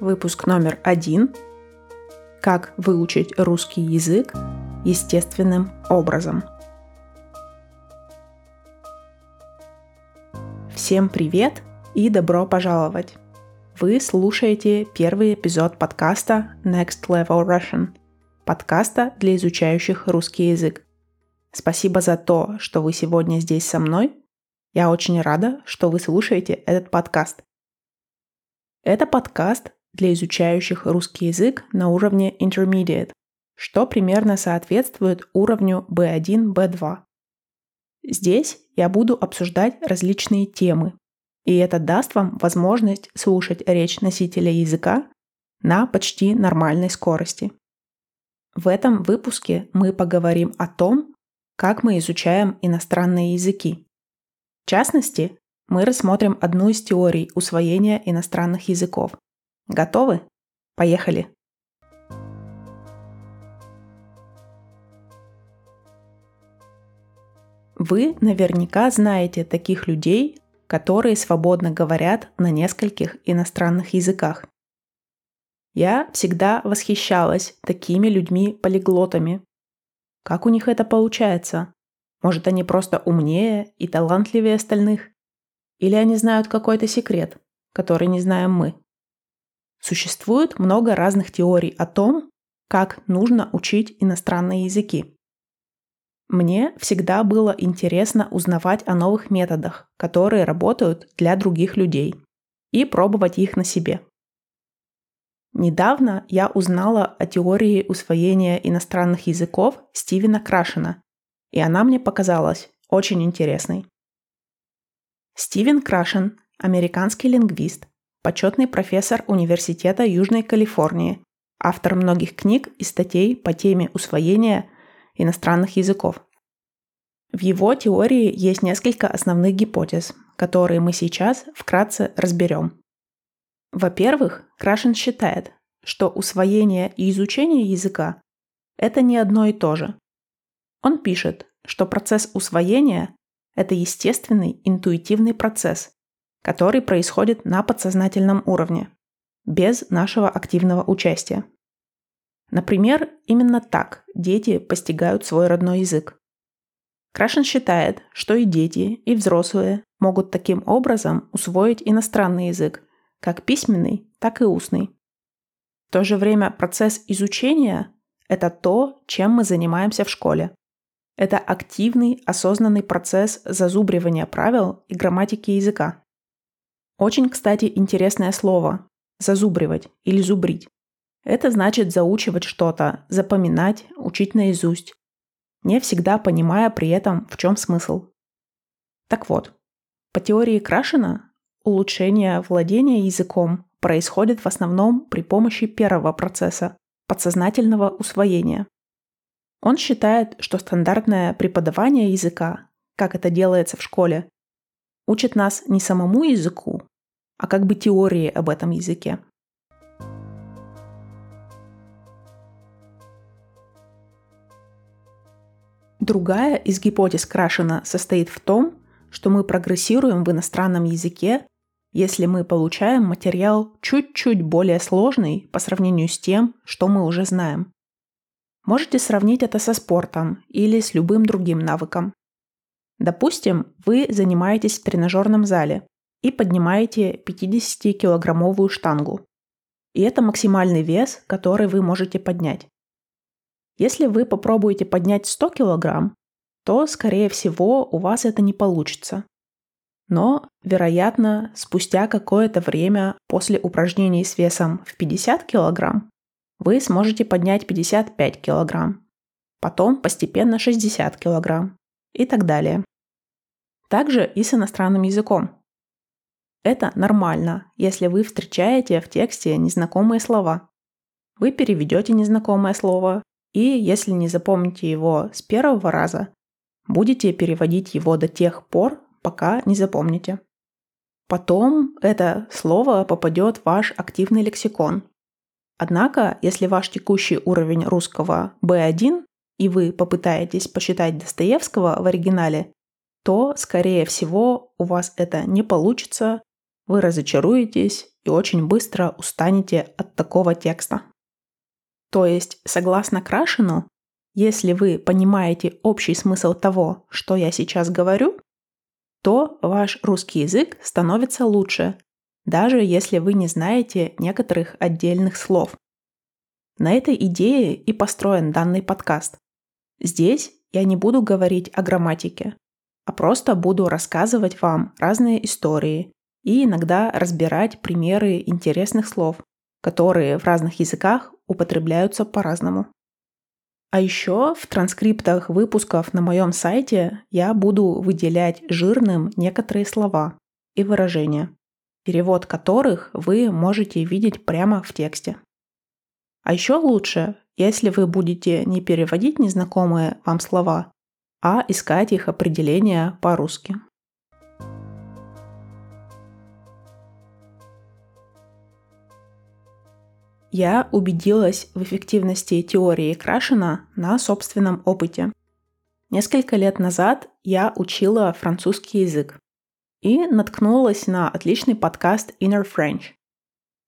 выпуск номер один «Как выучить русский язык естественным образом». Всем привет и добро пожаловать! Вы слушаете первый эпизод подкаста Next Level Russian, подкаста для изучающих русский язык. Спасибо за то, что вы сегодня здесь со мной. Я очень рада, что вы слушаете этот подкаст. Это подкаст для изучающих русский язык на уровне Intermediate, что примерно соответствует уровню B1, B2. Здесь я буду обсуждать различные темы, и это даст вам возможность слушать речь носителя языка на почти нормальной скорости. В этом выпуске мы поговорим о том, как мы изучаем иностранные языки. В частности, мы рассмотрим одну из теорий усвоения иностранных языков. Готовы? Поехали! Вы наверняка знаете таких людей, которые свободно говорят на нескольких иностранных языках. Я всегда восхищалась такими людьми-полиглотами. Как у них это получается? Может, они просто умнее и талантливее остальных? Или они знают какой-то секрет, который не знаем мы? Существует много разных теорий о том, как нужно учить иностранные языки. Мне всегда было интересно узнавать о новых методах, которые работают для других людей, и пробовать их на себе. Недавно я узнала о теории усвоения иностранных языков Стивена Крашена, и она мне показалась очень интересной. Стивен Крашен – американский лингвист, почетный профессор Университета Южной Калифорнии, автор многих книг и статей по теме усвоения иностранных языков. В его теории есть несколько основных гипотез, которые мы сейчас вкратце разберем. Во-первых, Крашен считает, что усвоение и изучение языка – это не одно и то же. Он пишет, что процесс усвоения – это естественный интуитивный процесс, который происходит на подсознательном уровне, без нашего активного участия. Например, именно так дети постигают свой родной язык. Крашен считает, что и дети, и взрослые могут таким образом усвоить иностранный язык, как письменный, так и устный. В то же время процесс изучения – это то, чем мы занимаемся в школе. Это активный, осознанный процесс зазубривания правил и грамматики языка. Очень, кстати, интересное слово – зазубривать или зубрить. Это значит заучивать что-то, запоминать, учить наизусть, не всегда понимая при этом, в чем смысл. Так вот, по теории Крашена, улучшение владения языком происходит в основном при помощи первого процесса – подсознательного усвоения. Он считает, что стандартное преподавание языка, как это делается в школе, учит нас не самому языку, а как бы теории об этом языке. Другая из гипотез Крашена состоит в том, что мы прогрессируем в иностранном языке, если мы получаем материал чуть-чуть более сложный по сравнению с тем, что мы уже знаем. Можете сравнить это со спортом или с любым другим навыком. Допустим, вы занимаетесь в тренажерном зале и поднимаете 50-килограммовую штангу. И это максимальный вес, который вы можете поднять. Если вы попробуете поднять 100 килограмм, то, скорее всего, у вас это не получится. Но, вероятно, спустя какое-то время после упражнений с весом в 50 килограмм вы сможете поднять 55 килограмм, потом постепенно 60 килограмм и так далее. Также и с иностранным языком. Это нормально, если вы встречаете в тексте незнакомые слова. Вы переведете незнакомое слово, и если не запомните его с первого раза, будете переводить его до тех пор, пока не запомните. Потом это слово попадет в ваш активный лексикон. Однако, если ваш текущий уровень русского B1, и вы попытаетесь посчитать Достоевского в оригинале, то, скорее всего, у вас это не получится вы разочаруетесь и очень быстро устанете от такого текста. То есть, согласно Крашину, если вы понимаете общий смысл того, что я сейчас говорю, то ваш русский язык становится лучше, даже если вы не знаете некоторых отдельных слов. На этой идее и построен данный подкаст. Здесь я не буду говорить о грамматике, а просто буду рассказывать вам разные истории и иногда разбирать примеры интересных слов, которые в разных языках употребляются по-разному. А еще в транскриптах выпусков на моем сайте я буду выделять жирным некоторые слова и выражения, перевод которых вы можете видеть прямо в тексте. А еще лучше, если вы будете не переводить незнакомые вам слова, а искать их определения по-русски. Я убедилась в эффективности теории Крашена на собственном опыте. Несколько лет назад я учила французский язык и наткнулась на отличный подкаст Inner French.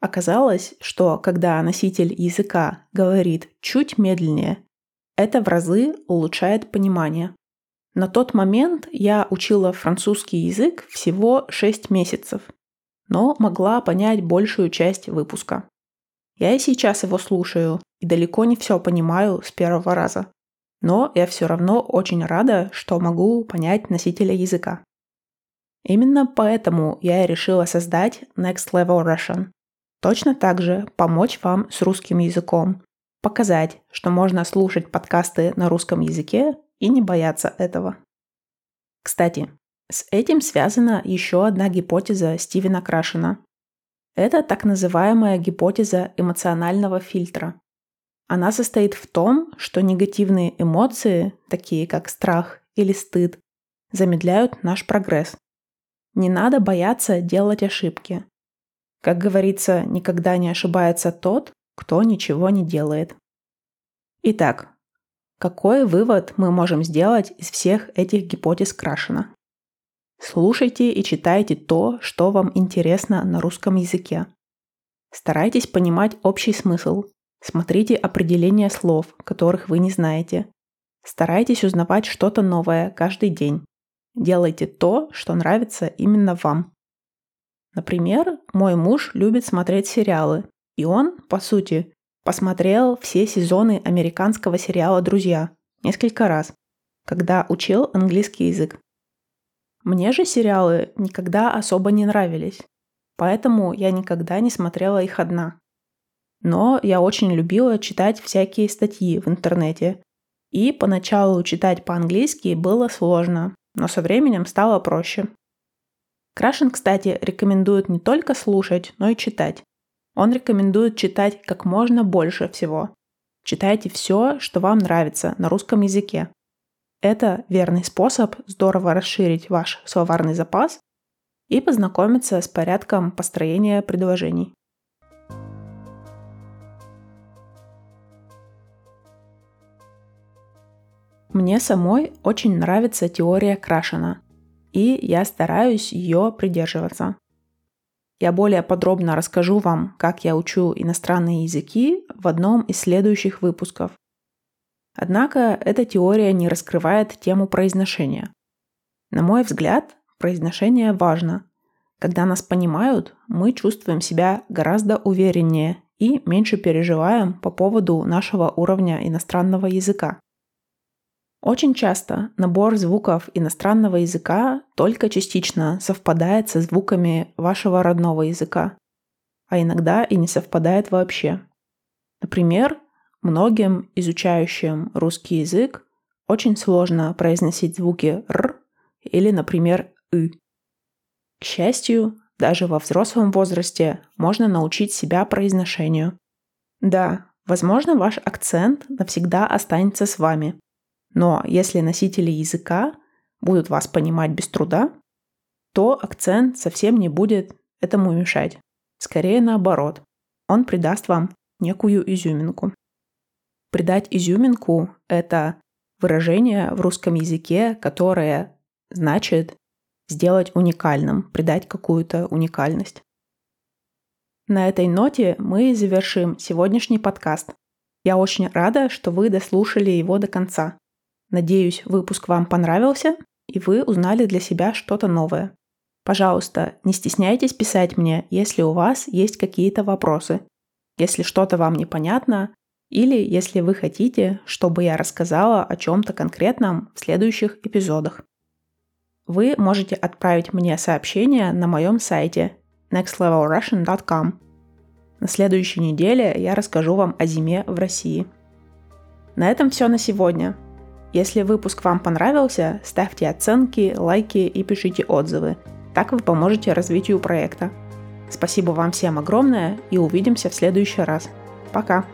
Оказалось, что когда носитель языка говорит чуть медленнее, это в разы улучшает понимание. На тот момент я учила французский язык всего 6 месяцев, но могла понять большую часть выпуска. Я и сейчас его слушаю, и далеко не все понимаю с первого раза. Но я все равно очень рада, что могу понять носителя языка. Именно поэтому я и решила создать Next Level Russian. Точно так же помочь вам с русским языком, показать, что можно слушать подкасты на русском языке и не бояться этого. Кстати, с этим связана еще одна гипотеза Стивена Крашена, это так называемая гипотеза эмоционального фильтра. Она состоит в том, что негативные эмоции, такие как страх или стыд, замедляют наш прогресс. Не надо бояться делать ошибки. Как говорится, никогда не ошибается тот, кто ничего не делает. Итак, какой вывод мы можем сделать из всех этих гипотез Крашена? Слушайте и читайте то, что вам интересно на русском языке. Старайтесь понимать общий смысл. Смотрите определения слов, которых вы не знаете. Старайтесь узнавать что-то новое каждый день. Делайте то, что нравится именно вам. Например, мой муж любит смотреть сериалы, и он, по сути, посмотрел все сезоны американского сериала «Друзья» несколько раз, когда учил английский язык. Мне же сериалы никогда особо не нравились, поэтому я никогда не смотрела их одна. Но я очень любила читать всякие статьи в интернете. И поначалу читать по-английски было сложно, но со временем стало проще. Крашен, кстати, рекомендует не только слушать, но и читать. Он рекомендует читать как можно больше всего. Читайте все, что вам нравится на русском языке. Это верный способ здорово расширить ваш словарный запас и познакомиться с порядком построения предложений. Мне самой очень нравится теория Крашена, и я стараюсь ее придерживаться. Я более подробно расскажу вам, как я учу иностранные языки в одном из следующих выпусков – Однако эта теория не раскрывает тему произношения. На мой взгляд, произношение важно. Когда нас понимают, мы чувствуем себя гораздо увереннее и меньше переживаем по поводу нашего уровня иностранного языка. Очень часто набор звуков иностранного языка только частично совпадает со звуками вашего родного языка, а иногда и не совпадает вообще. Например, Многим изучающим русский язык очень сложно произносить звуки «р» или, например, «ы». К счастью, даже во взрослом возрасте можно научить себя произношению. Да, возможно, ваш акцент навсегда останется с вами. Но если носители языка будут вас понимать без труда, то акцент совсем не будет этому мешать. Скорее наоборот, он придаст вам некую изюминку. Придать изюминку – это выражение в русском языке, которое значит сделать уникальным, придать какую-то уникальность. На этой ноте мы завершим сегодняшний подкаст. Я очень рада, что вы дослушали его до конца. Надеюсь, выпуск вам понравился, и вы узнали для себя что-то новое. Пожалуйста, не стесняйтесь писать мне, если у вас есть какие-то вопросы, если что-то вам непонятно, или если вы хотите, чтобы я рассказала о чем-то конкретном в следующих эпизодах. Вы можете отправить мне сообщение на моем сайте nextlevelrussian.com. На следующей неделе я расскажу вам о зиме в России. На этом все на сегодня. Если выпуск вам понравился, ставьте оценки, лайки и пишите отзывы – так вы поможете развитию проекта. Спасибо вам всем огромное и увидимся в следующий раз. Пока!